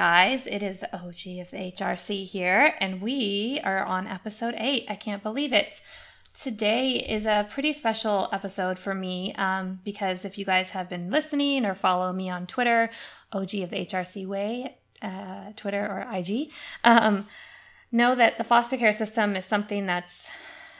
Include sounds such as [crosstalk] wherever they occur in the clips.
guys. It is the OG of the HRC here, and we are on episode eight. I can't believe it. Today is a pretty special episode for me um, because if you guys have been listening or follow me on Twitter, OG of the HRC Way, uh, Twitter or IG, um, know that the foster care system is something that's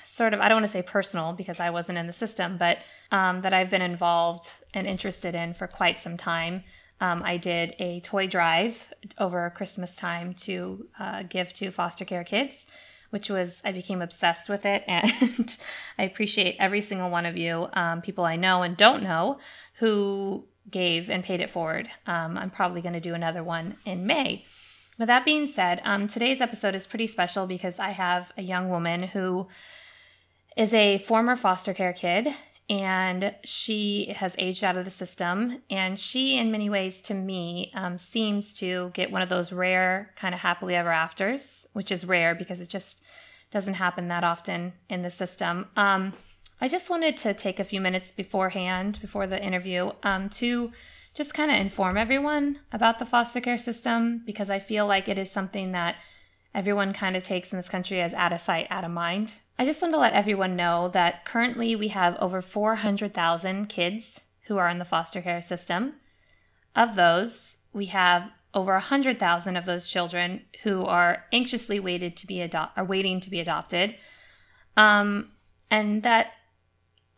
sort of, I don't want to say personal because I wasn't in the system, but um, that I've been involved and interested in for quite some time. Um, I did a toy drive over Christmas time to uh, give to foster care kids, which was, I became obsessed with it. [laughs] And I appreciate every single one of you, um, people I know and don't know, who gave and paid it forward. Um, I'm probably going to do another one in May. With that being said, um, today's episode is pretty special because I have a young woman who is a former foster care kid and she has aged out of the system. And she, in many ways, to me, um, seems to get one of those rare kind of happily ever afters, which is rare because it just doesn't happen that often in the system. Um, I just wanted to take a few minutes beforehand, before the interview, um, to just kind of inform everyone about the foster care system because I feel like it is something that everyone kind of takes in this country as out of sight, out of mind. I just want to let everyone know that currently we have over 400,000 kids who are in the foster care system. Of those, we have over 100,000 of those children who are anxiously waited to be ado- are waiting to be adopted. Um, and that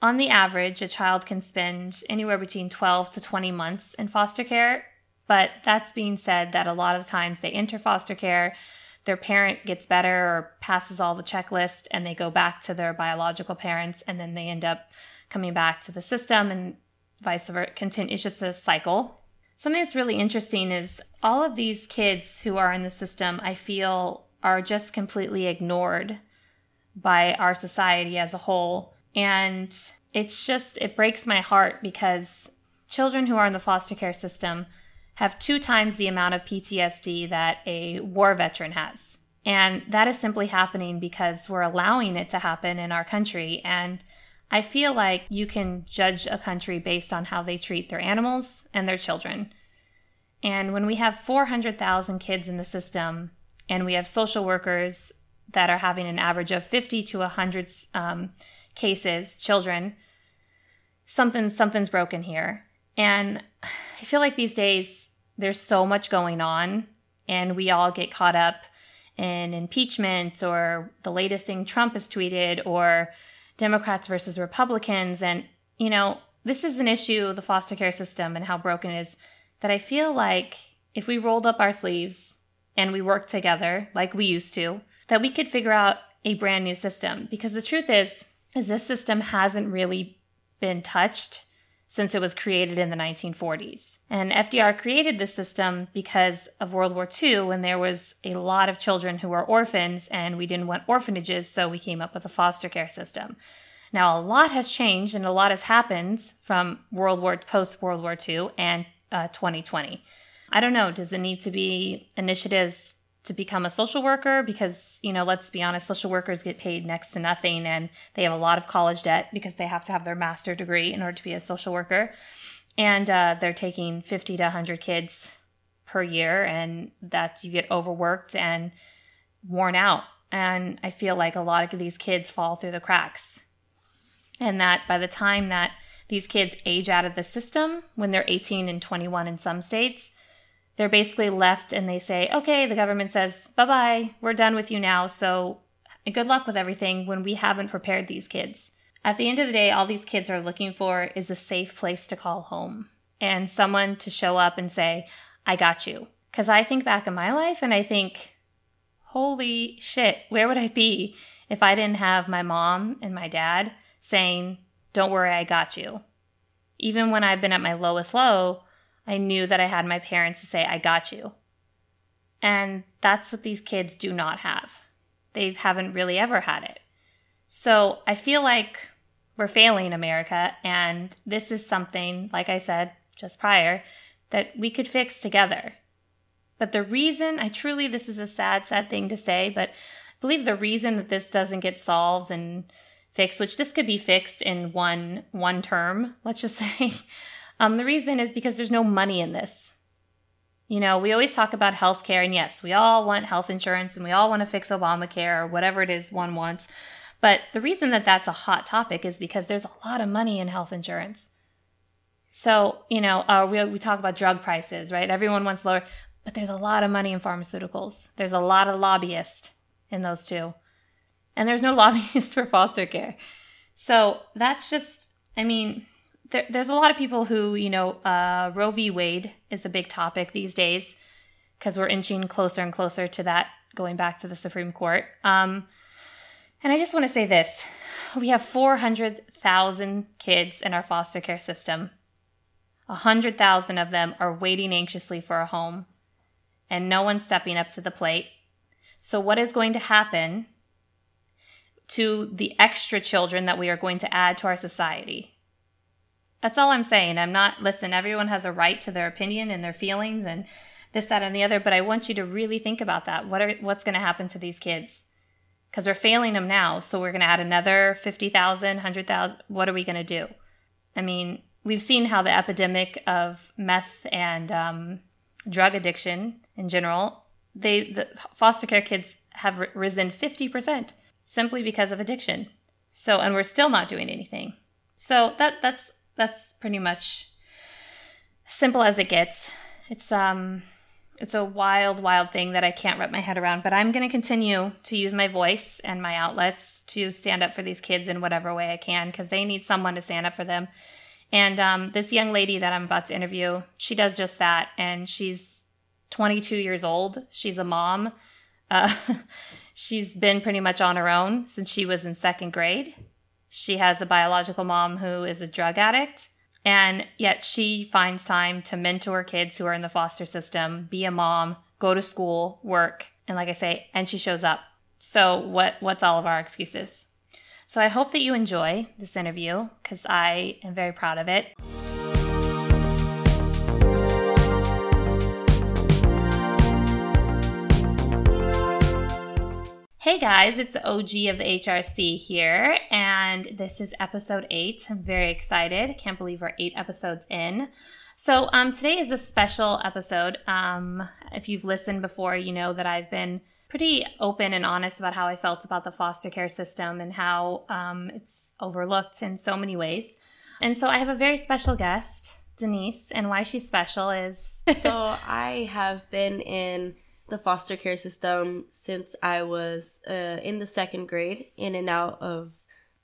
on the average, a child can spend anywhere between 12 to 20 months in foster care. But that's being said that a lot of the times they enter foster care their parent gets better or passes all the checklist and they go back to their biological parents and then they end up coming back to the system and vice versa it's just a cycle. Something that's really interesting is all of these kids who are in the system i feel are just completely ignored by our society as a whole. And it's just it breaks my heart because children who are in the foster care system have two times the amount of PTSD that a war veteran has. And that is simply happening because we're allowing it to happen in our country. And I feel like you can judge a country based on how they treat their animals and their children. And when we have 400,000 kids in the system and we have social workers that are having an average of 50 to 100 um, cases, children, something something's broken here. And I feel like these days there's so much going on, and we all get caught up in impeachment or the latest thing Trump has tweeted or Democrats versus Republicans. And, you know, this is an issue, the foster care system and how broken it is, that I feel like if we rolled up our sleeves and we worked together like we used to, that we could figure out a brand new system. Because the truth is, is this system hasn't really been touched since it was created in the 1940s. And FDR created this system because of World War II when there was a lot of children who were orphans and we didn't want orphanages, so we came up with a foster care system. Now, a lot has changed and a lot has happened from World War post World War II and uh, 2020. I don't know, does it need to be initiatives to become a social worker because you know let's be honest social workers get paid next to nothing and they have a lot of college debt because they have to have their master degree in order to be a social worker and uh, they're taking 50 to 100 kids per year and that you get overworked and worn out and i feel like a lot of these kids fall through the cracks and that by the time that these kids age out of the system when they're 18 and 21 in some states they're basically left and they say, okay, the government says, bye bye, we're done with you now. So good luck with everything when we haven't prepared these kids. At the end of the day, all these kids are looking for is a safe place to call home and someone to show up and say, I got you. Because I think back in my life and I think, holy shit, where would I be if I didn't have my mom and my dad saying, don't worry, I got you. Even when I've been at my lowest low, I knew that I had my parents to say, I got you. And that's what these kids do not have. They haven't really ever had it. So I feel like we're failing America, and this is something, like I said just prior, that we could fix together. But the reason, I truly, this is a sad, sad thing to say, but I believe the reason that this doesn't get solved and fixed, which this could be fixed in one one term, let's just [laughs] say, um, the reason is because there's no money in this. you know, we always talk about healthcare, and yes, we all want health insurance and we all want to fix Obamacare or whatever it is one wants. But the reason that that's a hot topic is because there's a lot of money in health insurance. So, you know, uh, we, we talk about drug prices, right? Everyone wants lower, but there's a lot of money in pharmaceuticals. There's a lot of lobbyists in those two. And there's no [laughs] lobbyists for foster care. So that's just, I mean, there, there's a lot of people who, you know, uh, Roe v. Wade is a big topic these days because we're inching closer and closer to that going back to the Supreme Court. Um, and I just want to say this we have 400,000 kids in our foster care system. 100,000 of them are waiting anxiously for a home, and no one's stepping up to the plate. So, what is going to happen to the extra children that we are going to add to our society? That's all I'm saying. I'm not, listen, everyone has a right to their opinion and their feelings and this, that, and the other, but I want you to really think about that. What are, what's going to happen to these kids? Because we're failing them now. So we're going to add another 50,000, 100,000. What are we going to do? I mean, we've seen how the epidemic of meth and um, drug addiction in general, they, the foster care kids have risen 50% simply because of addiction. So, and we're still not doing anything. So that, that's that's pretty much simple as it gets. It's um it's a wild wild thing that I can't wrap my head around, but I'm going to continue to use my voice and my outlets to stand up for these kids in whatever way I can because they need someone to stand up for them. And um, this young lady that I'm about to interview, she does just that, and she's 22 years old. She's a mom. Uh, [laughs] she's been pretty much on her own since she was in second grade. She has a biological mom who is a drug addict, and yet she finds time to mentor kids who are in the foster system, be a mom, go to school, work, and like I say, and she shows up. So what what's all of our excuses? So I hope that you enjoy this interview cuz I am very proud of it. Hey guys, it's the OG of the HRC here, and this is episode eight. I'm very excited. Can't believe we're eight episodes in. So, um, today is a special episode. Um, if you've listened before, you know that I've been pretty open and honest about how I felt about the foster care system and how um, it's overlooked in so many ways. And so, I have a very special guest, Denise, and why she's special is. so, I have been in the foster care system since I was uh, in the second grade, in and out of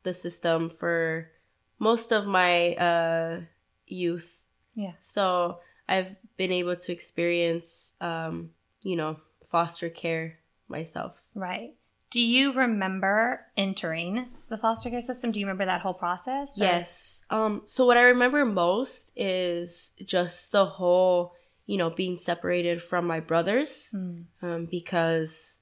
the system for most of my uh, youth. Yeah. So I've been able to experience, um, you know, foster care myself. Right. Do you remember entering the foster care system? Do you remember that whole process? Or? Yes. Um, so what I remember most is just the whole you know, being separated from my brothers mm. um, because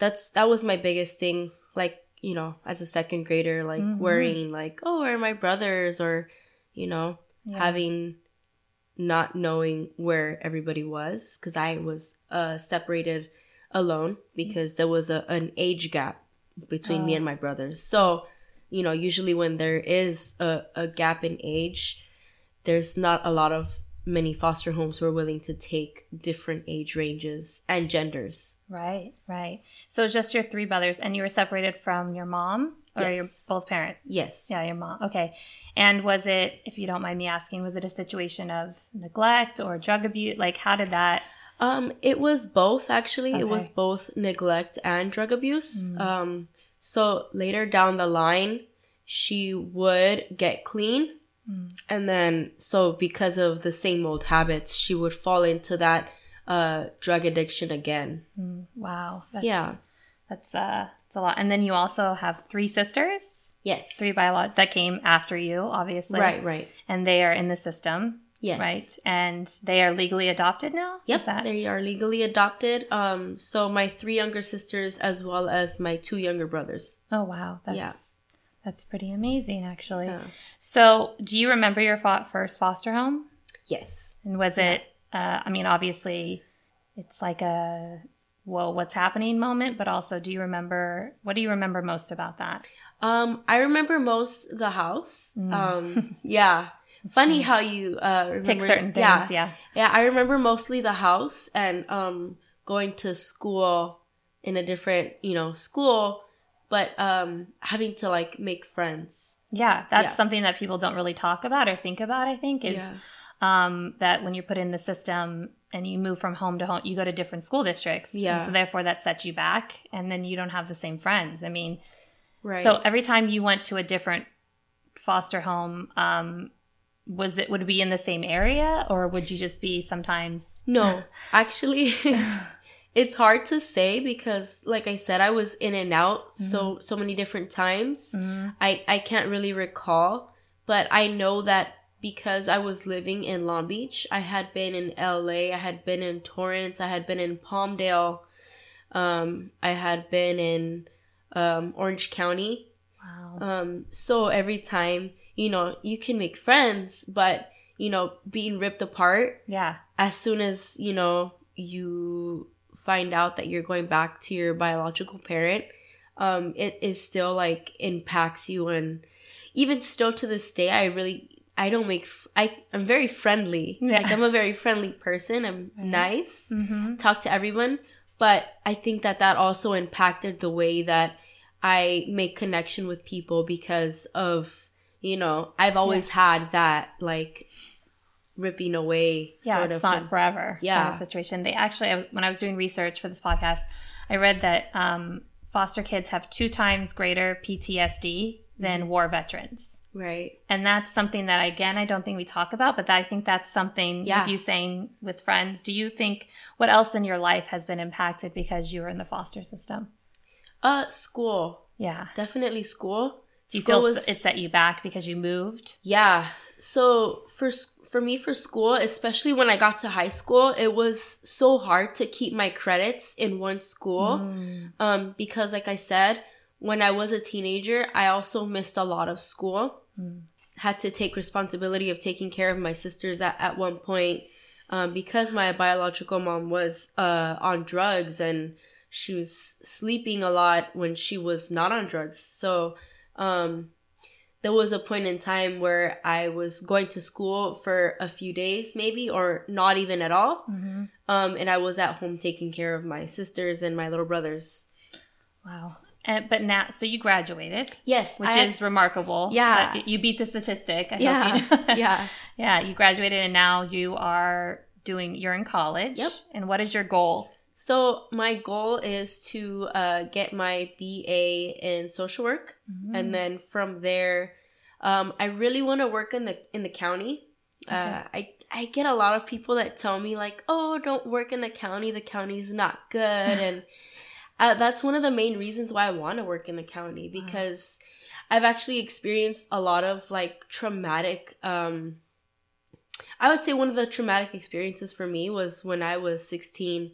that's that was my biggest thing. Like, you know, as a second grader, like mm-hmm. worrying, like, oh, where are my brothers? Or, you know, yeah. having not knowing where everybody was because I was uh, separated alone because there was a, an age gap between oh. me and my brothers. So, you know, usually when there is a, a gap in age, there's not a lot of many foster homes were willing to take different age ranges and genders. Right, right. So it's just your three brothers, and you were separated from your mom or yes. your both parents? Yes. Yeah, your mom. Okay. And was it, if you don't mind me asking, was it a situation of neglect or drug abuse? Like, how did that? Um, it was both actually. Okay. It was both neglect and drug abuse. Mm. Um, so later down the line, she would get clean Mm. And then, so because of the same old habits, she would fall into that uh, drug addiction again. Mm. Wow. That's, yeah. That's, uh, that's a lot. And then you also have three sisters? Yes. Three biological that came after you, obviously. Right, right. And they are in the system. Yes. Right. And they are legally adopted now? Yep. They are legally adopted. Um, so my three younger sisters as well as my two younger brothers. Oh wow. That's yeah. That's pretty amazing, actually. Yeah. So, do you remember your first foster home? Yes. And was yeah. it? Uh, I mean, obviously, it's like a well, what's happening moment, but also, do you remember? What do you remember most about that? Um, I remember most the house. Mm. Um, [laughs] yeah, funny how you uh remember pick certain things. yeah. Yeah. Yeah, I remember mostly the house and um going to school in a different, you know, school, but um having to like make friends. Yeah, that's Yeah. something that people don't really talk about or think about. I think is yeah. um, that when you're put in the system and you move from home to home, you go to different school districts. And Yeah. so therefore, that sets you back, and then you don't have the same friends. I mean, Right. so every time you went to a different foster home, um, was it would it be in the same area, or would you just be sometimes? No, actually, [laughs] it's hard to say because, like I said, I was in and out so so many different times. Mhm. I I can't really recall, but I know that because I was living in Long Beach, I had been in LA, I had been in Torrance, I had been in Palmdale, um, I had been in um, Orange County. Wow. Um, so every time, you know, you can make friends, but you know, being ripped apart yeah. as soon as you know you find out that you're going back to your biological parent um it is still like impacts you and even still to this day i really i don't make f- i i'm very friendly. Yeah. like i'm a very friendly person. I'm Right. nice. Hmm talk to everyone. But i think that that also impacted the way that i make connection with people because of you know i've always had that like ripping away Yeah, sort it's of not from- forever. Yeah. kind of situation. They actually, I was, when I was doing research for this podcast, I read that um, foster kids have two times greater PTSD than Mm-hmm. war veterans. right And that's something that, again, I don't think we talk about, but I think that's something Yeah. with you saying with friends. Do you think what else in your life has been impacted because you were in the foster system? uh school Yeah. definitely school Do you School feel was- it set you back because you moved? yeah so for for me for school especially when i got to high school it was so hard to keep my credits in one school Mm. um because like i said when i was a teenager i also missed a lot of school Mm. had to take responsibility of taking care of my sisters at, at one point um, because my biological mom was uh, on drugs and she was sleeping a lot when she was not on drugs so um, there was a point in time where i was going to school for a few days maybe or not even at all Mhm. um, and i was at home taking care of my sisters and my little brothers Wow. And, but now, so you graduated. yes which I- is remarkable. Yeah. You beat the statistic. I yeah you know. [laughs] yeah [laughs] yeah. You graduated and now you are doing. You're in college. Yep. And what is your goal? So my goal is to uh, get my BA in social work, Mm-hmm. and then from there, um, I really want to work in the in the county. Uh, I I get a lot of people that tell me like, "Oh, don't work in the county. The county's not good," and [laughs] uh, that's one of the main reasons why I want to work in the county Wow. because I've actually experienced a lot of like traumatic. Um, I would say one of the traumatic experiences for me was when I was 16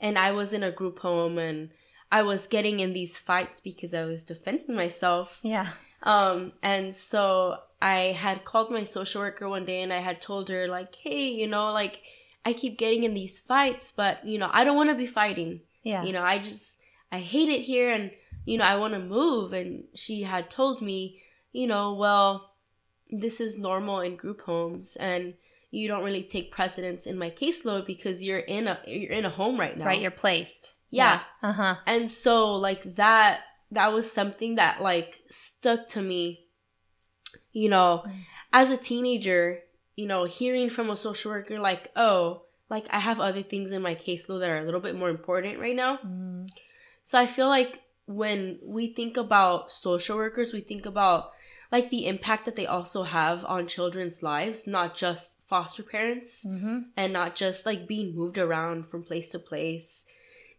and I was in a group home and I was getting in these fights because I was defending myself. yeah. Um, and so I had called my social worker one day and I had told her, like, hey, you know, like, I keep getting in these fights, but, you know, I don't want to be fighting. Yeah. You know, I just, I hate it here and, you know, I want to move. And she had told me, you know, well, this is normal in group homes and you don't really take precedence in my caseload because you're in a you're in a home right now. Right. You're placed. yeah. Uh huh. And so like that that was something that like stuck to me. You know, as a teenager, you know, hearing from a social worker like, "Oh, like I have other things in my caseload that are a little bit more important right now." Mm. So I feel like when we think about social workers, we think about like the impact that they also have on children's lives, not just foster parents Mm-hmm. and not just like being moved around from place to place.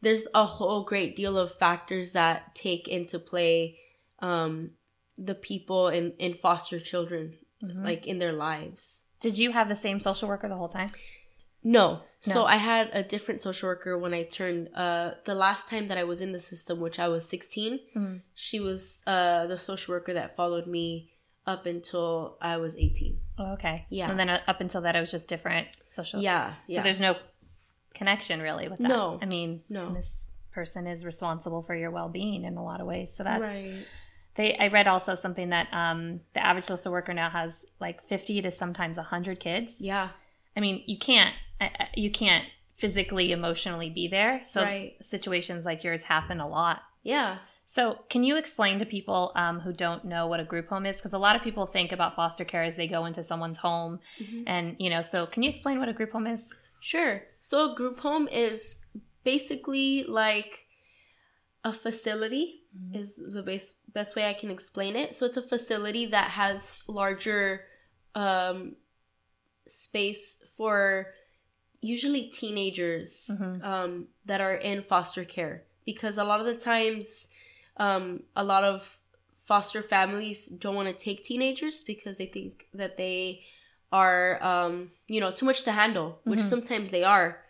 There's a whole great deal of factors that take into play um, the people in, in foster children, Mhm. like in their lives. Did you have the same social worker the whole time? No. No. So I had a different social worker when I turned uh the last time that I was in the system, which I was 16. Mm. She was uh the social worker that followed me up until I was 18. Oh, okay. Yeah. And then uh, up until that, it was just different social. Yeah. So Yeah. there's no connection really with that. No. I mean, No. this person is responsible for your well-being in a lot of ways. So that's right. They, I read also something that um, the average social worker now has like 50 to sometimes 100 kids. Yeah. I mean, you can't, you can't physically, emotionally be there. So Right. situations like yours happen a lot. Yeah. So, can you explain to people um, who don't know what a group home is? Because a lot of people think about foster care as they go into someone's home, Mhm. and you know. So, can you explain what a group home is? Sure. So a group home is basically like a facility is the best best way I can explain it. So it's a facility that has larger um, space for usually teenagers Mhm. um, that are in foster care because a lot of the times um, a lot of foster families don't want to take teenagers because they think that they are um, you know too much to handle which Mhm. sometimes they are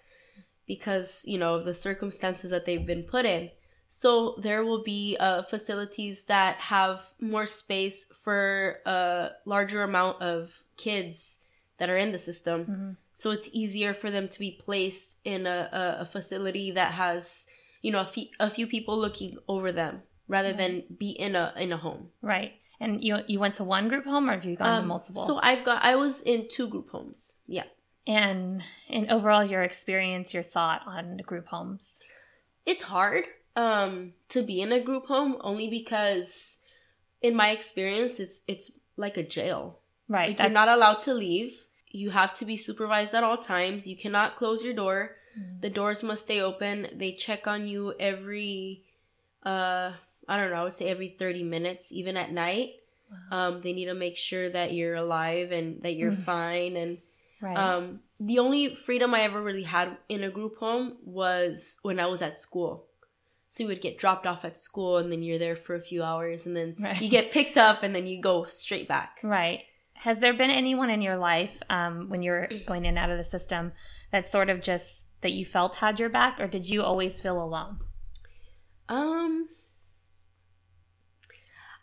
because you know of the circumstances that they've been put in so there will be uh, facilities that have more space for a larger amount of kids that are in the system Mhm. so it's easier for them to be placed in a, a, a facility that has you know a, fe- a few people looking over them rather than be in a in a home Right. And you you went to one group home, or have you gone to Um, multiple? so i've got i was in two group homes yeah and and overall, your experience, your thought on group homes. it's hard um to be in a group home only because in my experience it's it's like a jail Right. like you're not allowed to leave you have to be supervised at all times you cannot close your door Mm. the doors must stay open they check on you every uh i don't know i would say every 30 minutes even at night Wow. um they need to make sure that you're alive and that you're Mm. fine and right. um the only freedom i ever really had in a group home was when i was at school so you would get dropped off at school and then you're there for a few hours and then Right. you get picked up and then you go straight back Right. Has there been anyone in your life um, when you're going in and out of the system that sort of just that you felt had your back, or did you always feel alone? Um,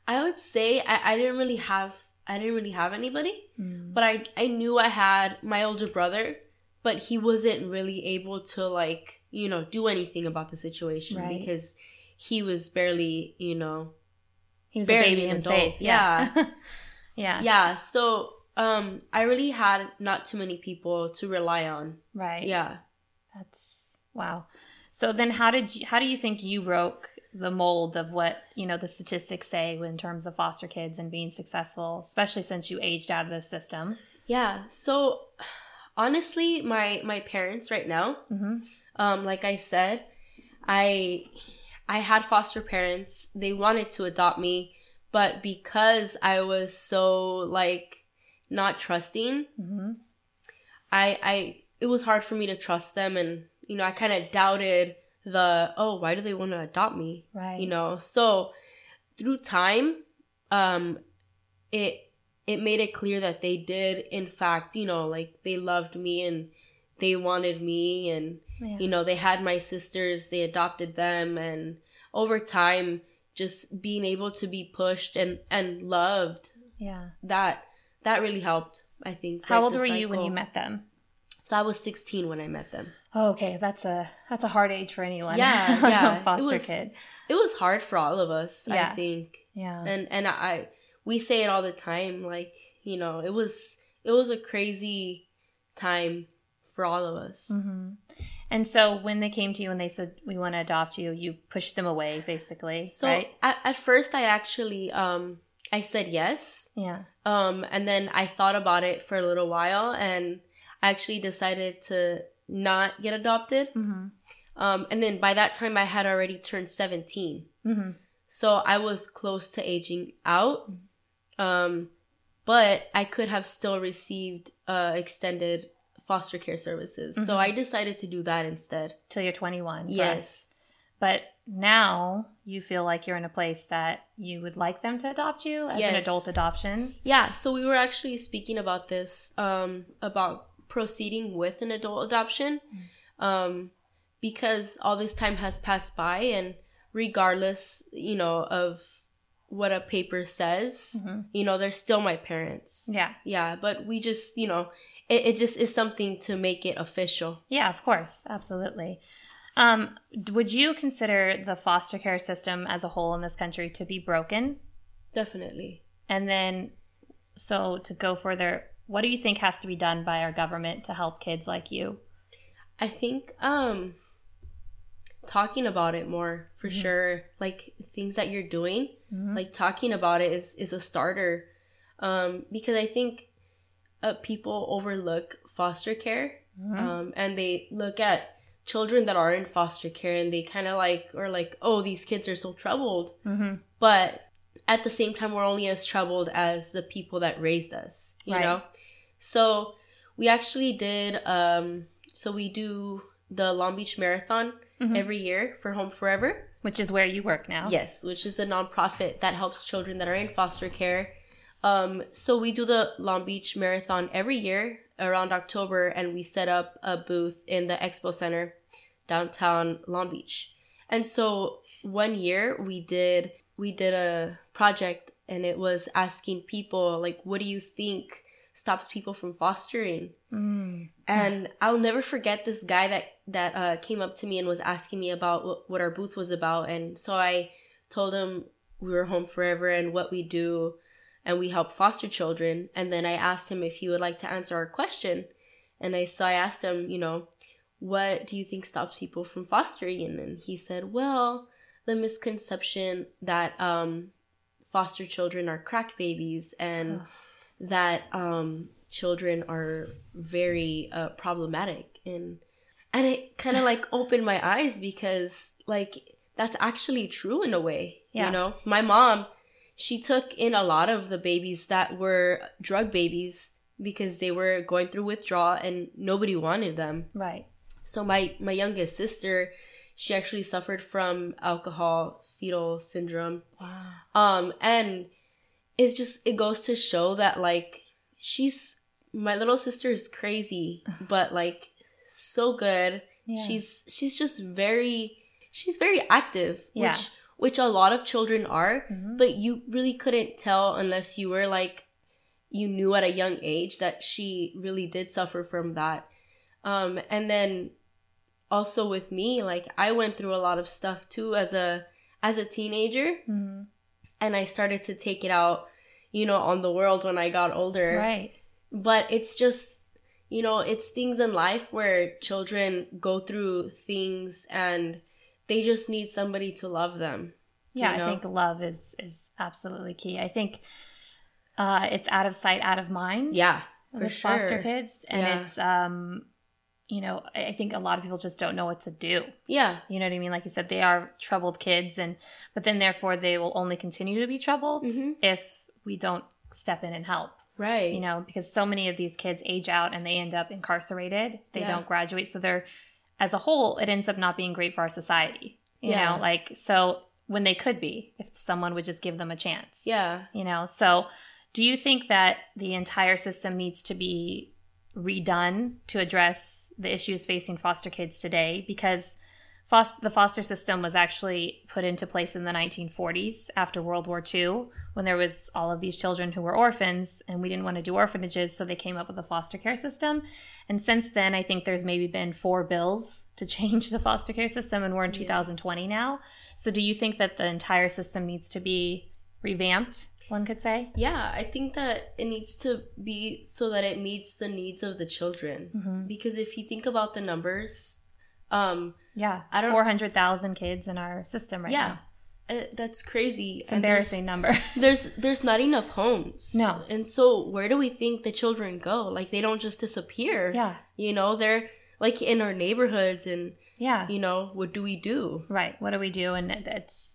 I would say I, I didn't really have I didn't really have anybody, Mm. but I I knew I had my older brother, but he wasn't really able to like you know do anything about the situation Right. because he was barely you know He was barely a baby an himself. adult. Yeah. [laughs] yeah. yeah so um I really had not too many people to rely on Right. yeah That's wow. So then, how did you? How do you think you broke the mold of what you know the statistics say in terms of foster kids and being successful, especially since you aged out of the system? yeah so honestly my my parents right now Mm-hmm. um like i said i i had foster parents they wanted to adopt me but because i was so like not trusting Mm-hmm. i i it was hard for me to trust them and you know i kind of doubted the oh why do they want to adopt me Right. you know so through time um it it made it clear that they did in fact you know like they loved me and they wanted me and Yeah. you know they had my sisters they adopted them and over time just being able to be pushed and and loved yeah. that that really helped i think How old were you when you met them? so i was 16 when i met them Oh, okay, that's a that's a hard age for anyone. Yeah, [laughs] yeah, it foster was- kid. it was hard for all of us Yeah. i think Yeah. and and I we say it all the time like you know it was it was a crazy time for all of us hmm And so when they came to you and they said we want to adopt you, you pushed them away, basically, so right? at, at first i actually um i said yes Yeah. um and then i thought about it for a little while and i actually decided to not get adopted Mm-hmm. um and then by that time i had already turned 17 Mm-hmm. so i was close to aging out um but i could have still received uh extended foster care services Mhm. so i decided to do that instead Till you're 21. yes But now you feel like you're in a place that you would like them to adopt you as an adult adoption. yeah so we were actually speaking about this um about proceeding with an adult adoption um because all this time has passed by and regardless you know of what a paper says hmm you know they're still my parents Yeah. yeah but we just you know it, it just is something to make it official Yeah, of course. Absolutely. Um, would you consider the foster care system as a whole in this country to be broken? Definitely. And then, so to go further, what do you think has to be done by our government to help kids like you? I think um talking about it more for Mhm. sure. Like things that you're doing, Mhm. like talking about it is is a starter. Um because I think uh, people overlook foster care Mhm. um and they look at children that are in foster care and they kind of like or like oh these kids are so troubled Mhm. but at the same time we're only as troubled as the people that raised us you Right. know so we actually did um so we do the long beach marathon Mhm. every year for home forever Which is where you work now. yes which is a nonprofit that helps children that are in foster care um so we do the long beach marathon every year around october and we set up a booth in the expo center downtown long beach and so one year we did we did a project and it was asking people like what do you think stops people from fostering Mm. and I'll never forget this guy that that uh, came up to me and was asking me about what, what our booth was about, and so I told him we were home forever and what we do, and we help foster children. And then I asked him if he would like to answer our question, and I so I asked him, you know, what do you think stops people from fostering? And then he said, well, the misconception that um, foster children are crack babies and. That um, children are very uh, problematic and and it kind of like [laughs] opened my eyes because like that's actually true in a way Yeah. you know my mom she took in a lot of the babies that were drug babies because they were going through withdrawal and nobody wanted them Right. so my my youngest sister she actually suffered from alcohol fetal syndrome Wow. um and it's just it goes to show that like she's my little sister is crazy [sighs] but like so good Yeah. she's she's just very she's very active Yeah. which which a lot of children are Mhm. but you really couldn't tell unless you were like you knew at a young age that she really did suffer from that um and then also with me like i went through a lot of stuff too as a as a teenager Mhm. And I started to take it out, you know, on the world when I got older. Right. But it's just, you know, it's things in life where children go through things and they just need somebody to love them. Yeah, you know? I think love is is absolutely key. I think uh, it's out of sight, out of mind. Yeah, for sure. foster kids, and Yeah. it's um, you know, I think a lot of people just don't know what to do. Yeah, You know what I mean? Like you said, they are troubled kids, and but then therefore they will only continue to be troubled Mhm. if we don't step in and help. right. You know, because so many of these kids age out and they end up incarcerated. They Yeah. don't graduate, so they're as a whole, it ends up not being great for our society. You Yeah. know, like so when they could be if someone would just give them a chance. yeah. You know, so do you think that the entire system needs to be redone to address the issues facing foster kids today? Because fos- the foster system was actually put into place in the 1940s after World War II when there was all of these children who were orphans and we didn't want to do orphanages, so they came up with a foster care system. And since then, I think there's maybe been four bills to [laughs] change the foster care system, and we're in Yeah. 2020 now. So, do you think that the entire system needs to be revamped? One could say. Yeah, I think that it needs to be so that it meets the needs of the children. Mm-hmm. Because if you think about the numbers, um, Yeah, I don't- four hundred thousand kids in our system right yeah, now. uh, that's crazy. It's And there's- embarrassing number. [laughs] there's there's not enough homes No. and so where do we think the children go like they don't just disappear yeah, you know they're like in our neighborhoods and yeah, you know what do we do right. What do we do? And it- it's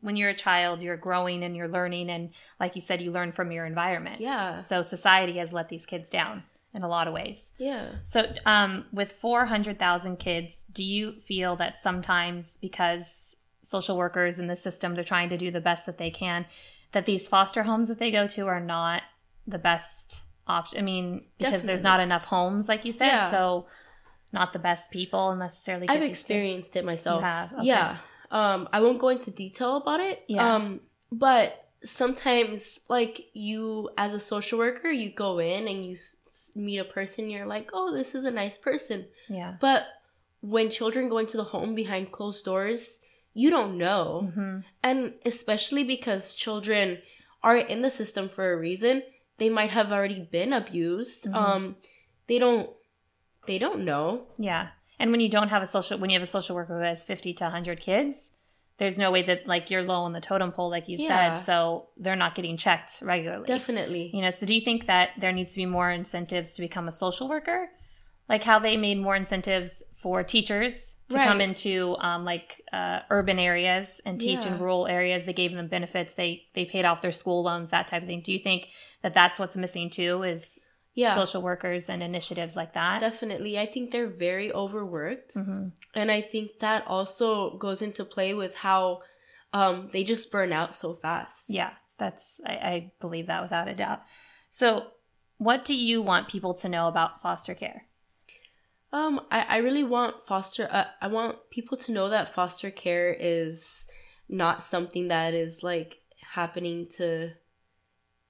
when you're a child, you're growing and you're learning, and like you said, you learn from your environment. yeah So society has let these kids down in a lot of ways. yeah So, um, with 400,000 kids, do you feel that sometimes because social workers in the system, they're trying to do the best that they can, that these foster homes that they go to are not the best option? I mean, because there's not enough homes, like you said, Yeah. so not the best people necessarily. i've these kids. experienced it myself? Okay. yeah um i won't go into detail about it Yeah. um but sometimes like you as a social worker you go in and you s- meet a person you're like oh this is a nice person Yeah. but when children go into the home behind closed doors you don't know hmm and especially because children are in the system for a reason. They might have already been abused. Mhm. Um, they don't. They don't know. Yeah. And when you don't have a social, when you have a social worker who has 50 to 100 kids, there's no way that like you're low on the totem pole, like you Yeah. said. So they're not getting checked regularly. Definitely. You know, so do you think that there needs to be more incentives to become a social worker? Like how they made more incentives for teachers to Right. come into um, like uh, urban areas and teach in rural areas. They gave them benefits. They they paid off their school loans, that type of thing. Do you think that that's what's missing too? Is Yeah. social workers and initiatives like that? Definitely. I think they're very overworked. hmm And I think that also goes into play with how um, they just burn out so fast. Yeah, that's I, I believe that without a doubt. So, what do you want people to know about foster care? Um, I, I really want foster. Uh, I want people to know that foster care is not something that is like happening to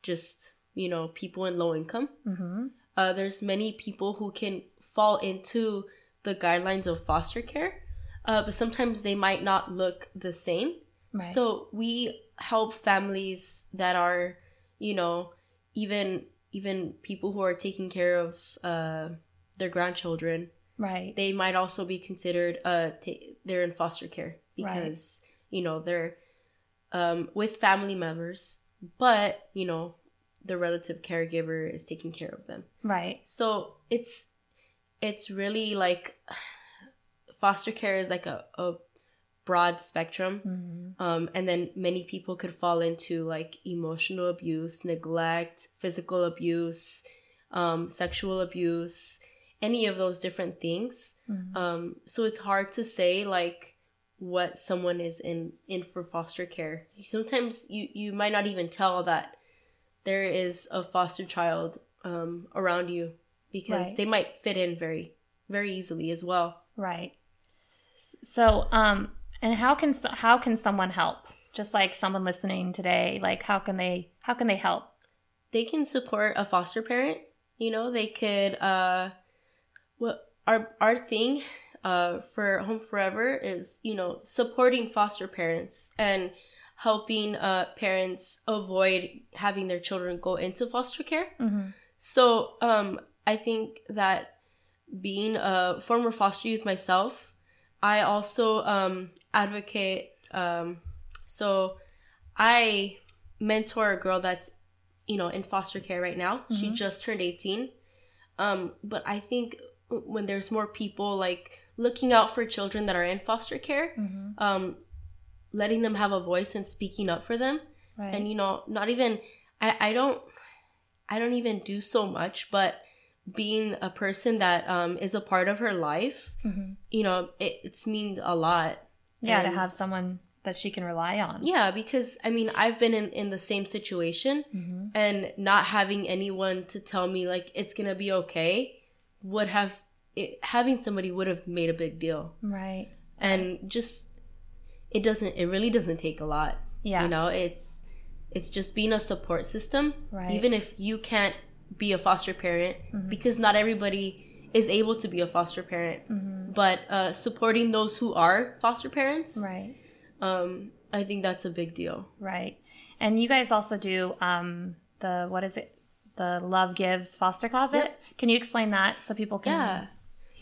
just you know people in low income. Mm-hmm. Uh, there's many people who can fall into the guidelines of foster care, uh, but sometimes they might not look the same. Right. So we help families that are, you know, even even people who are taking care of uh, their grandchildren. right. They might also be considered uh ta- they're in foster care Right. because you know they're um, with family members, but you know the relative caregiver is taking care of them. Right. So it's it's really like [sighs] foster care is like a, a broad spectrum. Hmm um, and then many people could fall into like emotional abuse neglect physical abuse um, sexual abuse any of those different things. Hmm um, so it's hard to say like what someone is in in for foster care. Sometimes you you might not even tell that there is a foster child um, around you because Right. they might fit in very very easily as well Right. So, um, and how can how can someone help? Just like someone listening today, like how can they how can they help? they can support a foster parent you know they could uh what our our thing uh for home forever is you know supporting foster parents and helping uh parents avoid having their children go into foster care Mm-hmm. so um i think that being a former foster youth myself i also um advocate um so i mentor a girl that's you know in foster care right now she Mhm. just turned 18 um but i think when there's more people like looking out for children that are in foster care Mm-hmm. Letting them have a voice and speaking up for them Right. and you know not even i i don't i don't even do so much but being a person that um is a part of her life hmm you know it, it's mean a lot Yeah, to have someone that she can rely on. yeah because i mean i've been in in the same situation Mm-hmm. and not having anyone to tell me like it's gonna be okay would have it, having somebody would have made a big deal Right. and just it doesn't it really doesn't take a lot Yeah. you know it's it's just being a support system Right. even if you can't be a foster parent Mhm. because not everybody is able to be a foster parent hmm but uh, supporting those who are foster parents Right. um, i think that's a big deal Right. And you guys also do um the what is it? The Love Gives Foster Closet. Yep. Can you explain that so people can yeah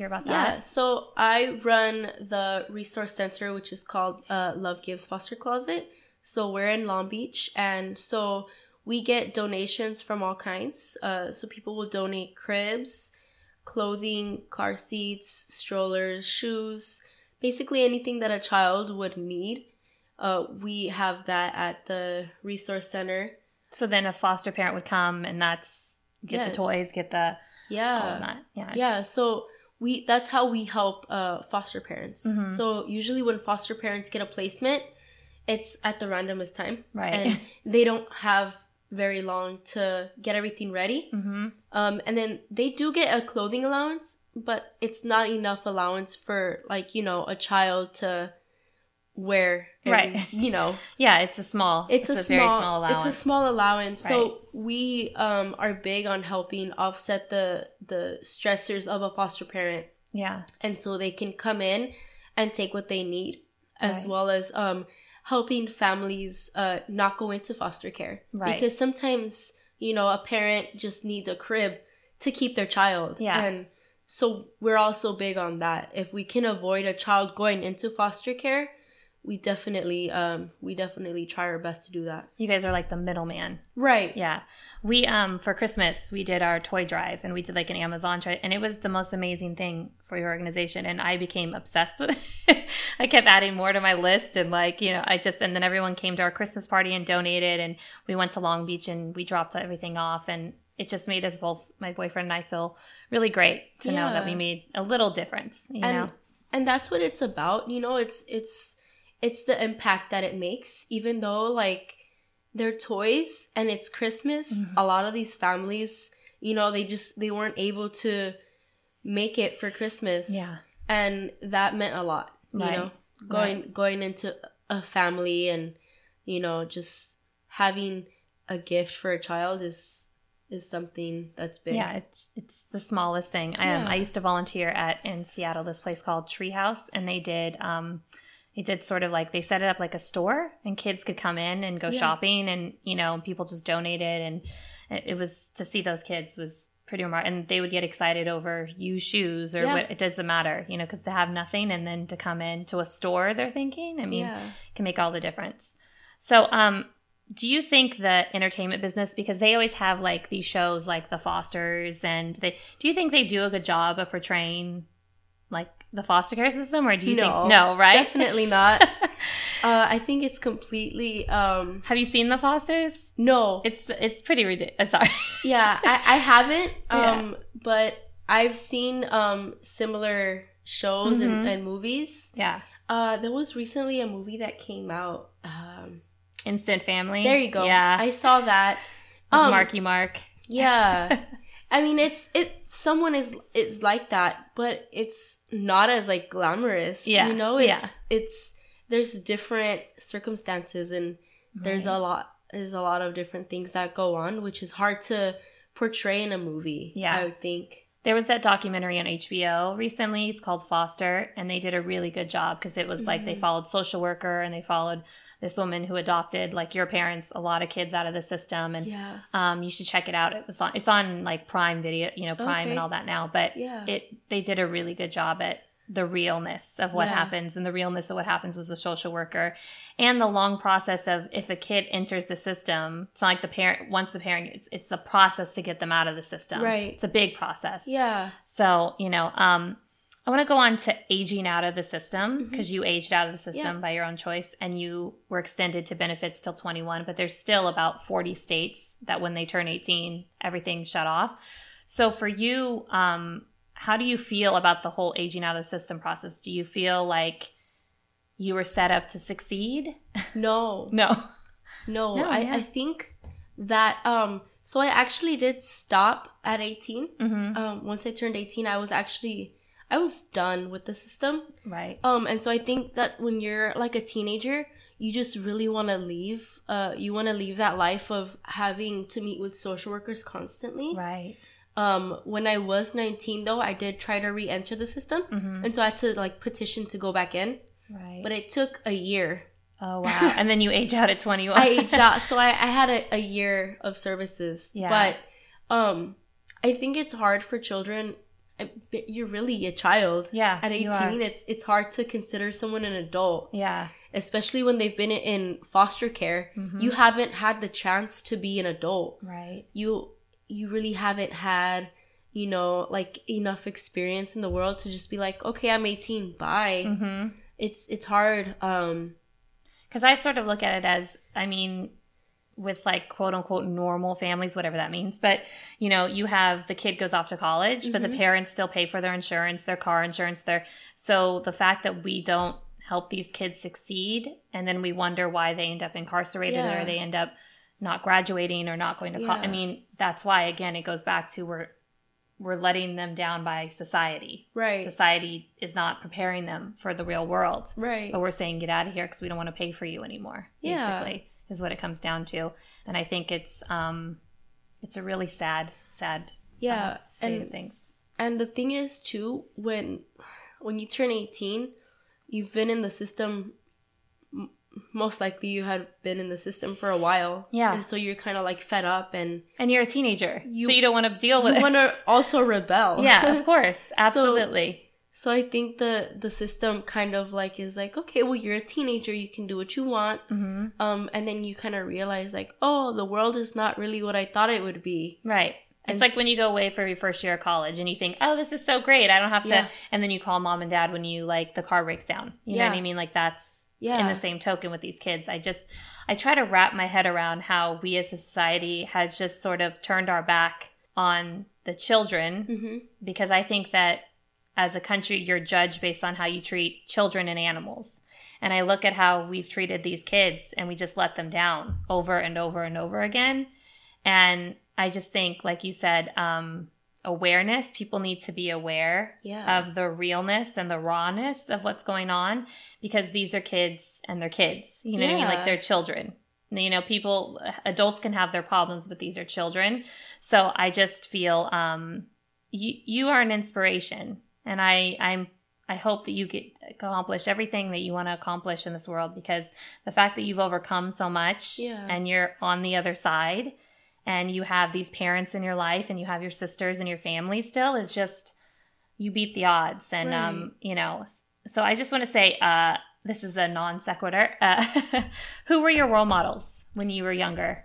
hear about yeah that? so i run the resource center which is called uh, love gives foster closet so we're in long beach and so we get donations from all kinds uh, so people will donate cribs clothing car seats strollers shoes basically anything that a child would need uh, we have that at the resource center So then a foster parent would come and that's get Yes. the toys, get the yeah all of that. Yeah. yeah so we that's how we help uh, foster parents Mhm. so usually when foster parents get a placement it's at the randomest time Right. and [laughs] they don't have very long to get everything ready mm-hmm. um, and then they do get a clothing allowance but it's not enough allowance for like you know a child to every- Right. you know [laughs] Yeah, it's a small. it's, a, very small, small allowance. It's a small allowance. Right. So we um are big on helping offset the the stressors of a foster parent, Yeah. and so they can come in and take what they need, as Right. well as um helping families uh, not go into foster care. Right. Because sometimes, you know, a parent just needs a crib to keep their child. Yeah. And so we're also big on that. If we can avoid a child going into foster care, we definitely um we definitely try our best to do that. You guys are like the middleman. Right. Yeah. We um for Christmas we did our toy drive and we did like an Amazon try and it was the most amazing thing for your organization and I became obsessed with it. [laughs] I kept adding more to my list and like, you know, I just and then everyone came to our Christmas party and donated and we went to Long Beach and we dropped everything off and it just made us both my boyfriend and I feel really great to know that we made a little difference, you and know. and that's what it's about you know it's it's it's the impact that it makes even though like they're toys and it's christmas Mhm. a lot of these families you know they just they weren't able to make it for christmas Yeah. and that meant a lot you Right. know going going into a family and you know just having a gift for a child is is something that's big Yeah, it's, it's the smallest thing. I, um, I used to volunteer at in Seattle this place called Treehouse, and they did um, they did sort of like they set it up like a store, and kids could come in and go Yeah. shopping, and you know people just donated, and it, was to see those kids was pretty remarkable, and they would get excited over used shoes or Yeah. what it doesn't matter, you know, because to have nothing and then to come in to a store, they're thinking, I mean, yeah can make all the difference. So, um, do you think the entertainment business because they always have like these shows like The Fosters and they do you think they do a good job of portraying like the foster care system or do you No. think no, right? definitely not [laughs] uh i think it's completely um have you seen The Fosters? no It's it's pretty ridiculous. Sorry. [laughs] yeah I, I haven't [laughs] Yeah. um but i've seen um similar shows Mhm. and, and movies yeah. uh there was recently a movie that came out um Instant Family. there you go Yeah. i saw that um Marky Mark. yeah i mean it's it someone is is like that but it's not as like glamorous Yeah, you know it's yeah. it's there's different circumstances and there's Right. a lot there's a lot of different things that go on which is hard to portray in a movie Yeah. i would think There was that documentary on HBO recently. It's called Foster, and they did a really good job because it was like they Mhm. followed social worker and they followed this woman who adopted like your parents a lot of kids out of the system and yeah um you should check it out it was on it's on like prime video you know prime Okay. and all that now but yeah it they did a really good job at the realness of what Yeah. happens and the realness of what happens was the social worker and the long process of if a kid enters the system it's not like the parent once the parent it's it's a process to get them out of the system Right. it's a big process yeah so you know um I want to go on to aging out of the system because you aged out of the system Yeah. by your own choice and you were extended to benefits till 21, but there's still about 40 states that when they turn 18, everything's shut off. So for you, um, how do you feel about the whole aging out of the system process? Do you feel like you were set up to succeed? [laughs] no No. no, No, I, yeah. I think that um so i actually did stop at 18 Mm-hmm. um once i turned 18 i was actually i was done with the system Right. Um, and so I think that when you're like a teenager, you just really want to leave. Uh, you want to leave that life of having to meet with social workers constantly. Right. Um, when I was 19, though, I did try to re-enter the system, Mm-hmm. and so I had to like petition to go back in. Right. But it took a year. oh wow. and then you age out at 21. I aged out, [laughs] so I, I had a, a year of services. Yeah. But um, I think it's hard for children. You're really a child. Yeah. At 18, it's it's hard to consider someone an adult. Yeah. especially when they've been in foster care Mhm. you haven't had the chance to be an adult Right. you you really haven't had you know like enough experience in the world to just be like okay i'm 18 bye Mm-hmm. it's it's hard um Because I sort of look at it as, I mean, with like quote unquote normal families, whatever that means. But, you know, you have the kid goes off to college, but the Mhm. parents still pay for their insurance, their car insurance, their. So the fact that we don't help these kids succeed and then we wonder why they end up incarcerated Yeah. or they end up not graduating or not going to college. I mean, that's why, again, it goes back to we're, we're letting them down by society. right Society is not preparing them for the real world right but we're saying get out of here because we don't want to pay for you anymore Yeah. basically is what it comes down to and i think it's um it's a really sad sad yeah uh, state and of things and the thing is too when when you turn 18 you've been in the system most likely you had been in the system for a while. Yeah. And so you're kind of like fed up and And you're a teenager, You- so you don't want to deal with you want to also rebel. yeah, of [laughs] course, absolutely. So I think the the system kind of like is like, okay, well you're a teenager, you can do what you want. hmm Um and then you kind of realize like, oh, the world is not really what I thought it would be. Right. It's like when you go away for your first year of college and you think, "Oh, this is so great. I don't have to." Yeah. And then you call mom and dad when you like the car breaks down. You know what I mean? Like that's Yeah. in the same token with these kids. I just I try to wrap my head around how we as a society has just sort of turned our back on the children hmm because I think that as a country you're judged based on how you treat children and animals. And I look at how we've treated these kids and we just let them down over and over and over again. And I just think, like you said, um, awareness, people need to be aware Yeah. of the realness and the rawness of what's going on because these are kids and they're kids. You know what I mean? Like they're children. You know, people, adults can have their problems, but these are children. So I just feel um, you you are an inspiration, and I I'm I hope that you get accomplish everything that you want to accomplish in this world because the fact that you've overcome so much Yeah. and you're on the other side and you have these parents in your life and you have your sisters and your family still is just you beat the odds. And um you know so I just want to say uh this is a non sequitur uh, [laughs] who were your role models when you were younger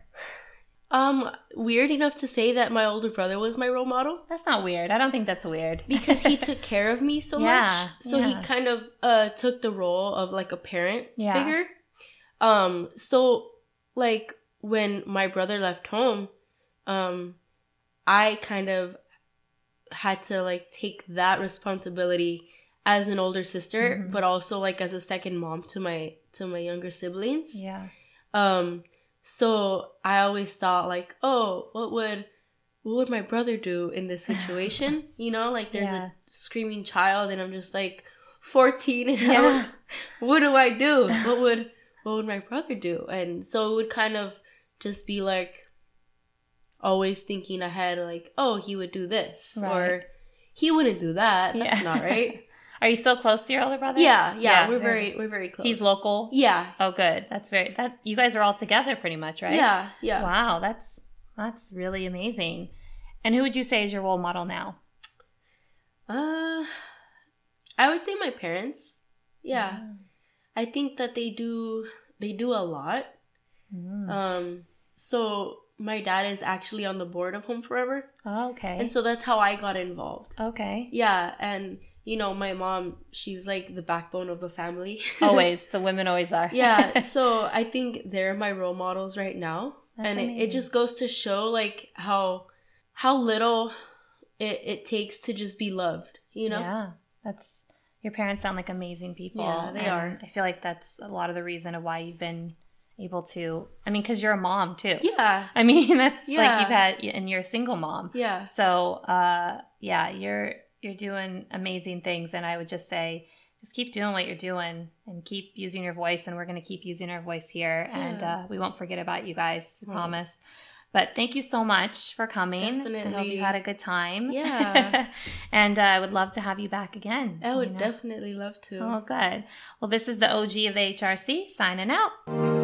Um, weird enough to say that my older brother was my role model that's not weird I don't think that's weird because he took [laughs] care of me so Yeah, much. So yeah. he kind of uh took the role of like a parent Yeah. figure. Um, so like when my brother left home, um, I kind of had to like take that responsibility as an older sister, Mhm. but also like as a second mom to my to my younger siblings. yeah Um, so I always thought like, oh, what would what would my brother do in this situation? [laughs] you know, like there's Yeah. a screaming child, and I'm just like 14, and Yeah. [laughs] what do I do? What would what would my brother do? And so it would kind of just be like always thinking ahead, like, oh, he would do this, Right. or he wouldn't do that. That's Yeah. not right. [laughs] are you still close to your older brother yeah, yeah, we're very- very we're very close. he's local Yeah, oh good that's very that you guys are all together pretty much right yeah, yeah. Wow, that's that's really amazing. And who would you say is your role model now? Uh, I would say my parents. Yeah, I think that they do they do a lot. Mm. Um, so my dad is actually on the board of Home Forever, Oh, okay. and so that's how I got involved. okay. Yeah, and you know my mom, she's like the backbone of the family. [laughs] Always. The women always are. yeah, [laughs] so I think they're my role models right now, That's and it, it just goes to show like how how little it, it takes to just be loved. You know. Yeah. That's your parents sound like amazing people. Yeah, they are. I feel like that's a lot of the reason of why you've been able to I mean, because you're a mom too. Yeah. I mean, [laughs] that's like you've had and you're a single mom. Yeah. So uh yeah, you're you're doing amazing things. And I would just say just keep doing what you're doing and keep using your voice. And we're going to keep using our voice here. And uh, we won't forget about you guys I promise. But thank you so much for coming. I hope you had a good time. Yeah. [laughs] and uh, i would love to have you back again I would you know? definitely love to. oh good. Well this is the og of the hrc signing out